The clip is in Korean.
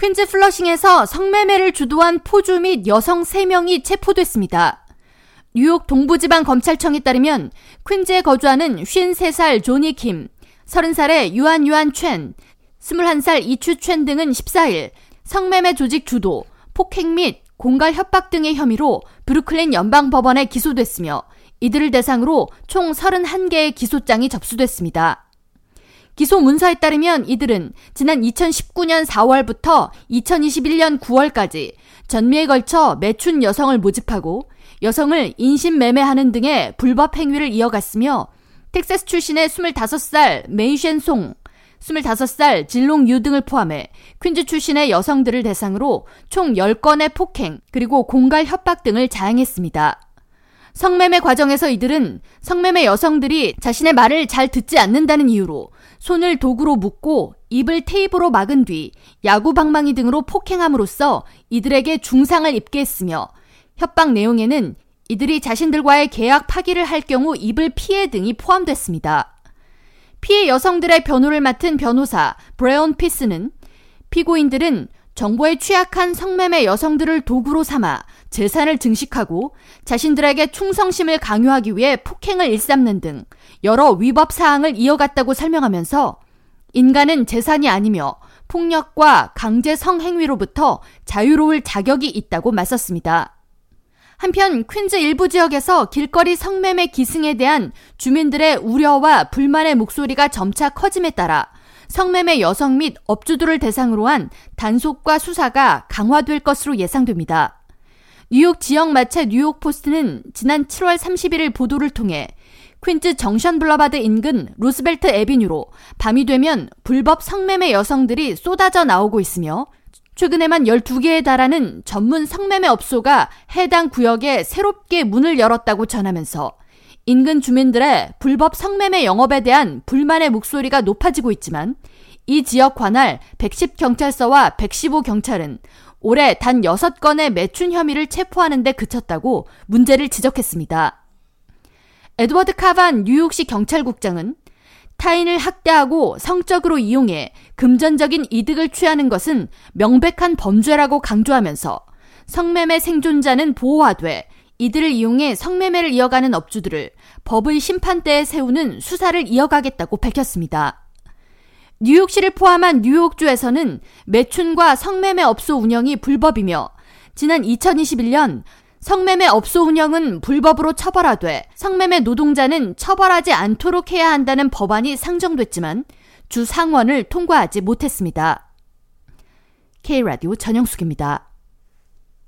퀸즈 플러싱에서 성매매를 주도한 포주 및 여성 3명이 체포됐습니다. 뉴욕 동부지방 검찰청에 따르면 퀸즈에 거주하는 53살 조니 킴, 30살의 유한 유한 첸, 21살 이추 첸 등은 14일 성매매 조직 주도, 폭행 및 공갈 협박 등의 혐의로 브루클린 연방법원에 기소됐으며 이들을 대상으로 총 31개의 기소장이 접수됐습니다. 기소 문서에 따르면 이들은 지난 2019년 4월부터 2021년 9월까지 전미에 걸쳐 매춘 여성을 모집하고 여성을 인신매매하는 등의 불법 행위를 이어갔으며 텍사스 출신의 25살 메이쉔 송, 25살 질롱 유 등을 포함해 퀸즈 출신의 여성들을 대상으로 총 10건의 폭행 그리고 공갈 협박 등을 자행했습니다. 성매매 과정에서 이들은 성매매 여성들이 자신의 말을 잘 듣지 않는다는 이유로 손을 도구로 묶고 입을 테이프로 막은 뒤 야구 방망이 등으로 폭행함으로써 이들에게 중상을 입게 했으며 협박 내용에는 이들이 자신들과의 계약 파기를 할 경우 입을 피해 등이 포함됐습니다. 피해 여성들의 변호를 맡은 변호사 브레온 피스는 피고인들은 정보에 취약한 성매매 여성들을 도구로 삼아 재산을 증식하고 자신들에게 충성심을 강요하기 위해 폭행을 일삼는 등 여러 위법 사항을 이어갔다고 설명하면서 인간은 재산이 아니며 폭력과 강제 성행위로부터 자유로울 자격이 있다고 맞섰습니다. 한편 퀸즈 일부 지역에서 길거리 성매매 기승에 대한 주민들의 우려와 불만의 목소리가 점차 커짐에 따라 성매매 여성 및 업주들을 대상으로 한 단속과 수사가 강화될 것으로 예상됩니다. 뉴욕 지역 매체 뉴욕 포스트는 지난 7월 31일 보도를 통해 퀸즈 정션 블러바드 인근 루스벨트 에비뉴로 밤이 되면 불법 성매매 여성들이 쏟아져 나오고 있으며 최근에만 12개에 달하는 전문 성매매 업소가 해당 구역에 새롭게 문을 열었다고 전하면서 인근 주민들의 불법 성매매 영업에 대한 불만의 목소리가 높아지고 있지만 이 지역 관할 110경찰서와 115경찰은 올해 단 6건의 매춘 혐의를 체포하는 데 그쳤다고 문제를 지적했습니다. 에드워드 카반 뉴욕시 경찰국장은 타인을 학대하고 성적으로 이용해 금전적인 이득을 취하는 것은 명백한 범죄라고 강조하면서 성매매 생존자는 보호하되 이들을 이용해 성매매를 이어가는 업주들을 법의 심판대에 세우는 수사를 이어가겠다고 밝혔습니다. 뉴욕시를 포함한 뉴욕주에서는 매춘과 성매매 업소 운영이 불법이며 지난 2021년 성매매 업소 운영은 불법으로 처벌하되 성매매 노동자는 처벌하지 않도록 해야 한다는 법안이 상정됐지만 주 상원을 통과하지 못했습니다. K라디오 전영숙입니다.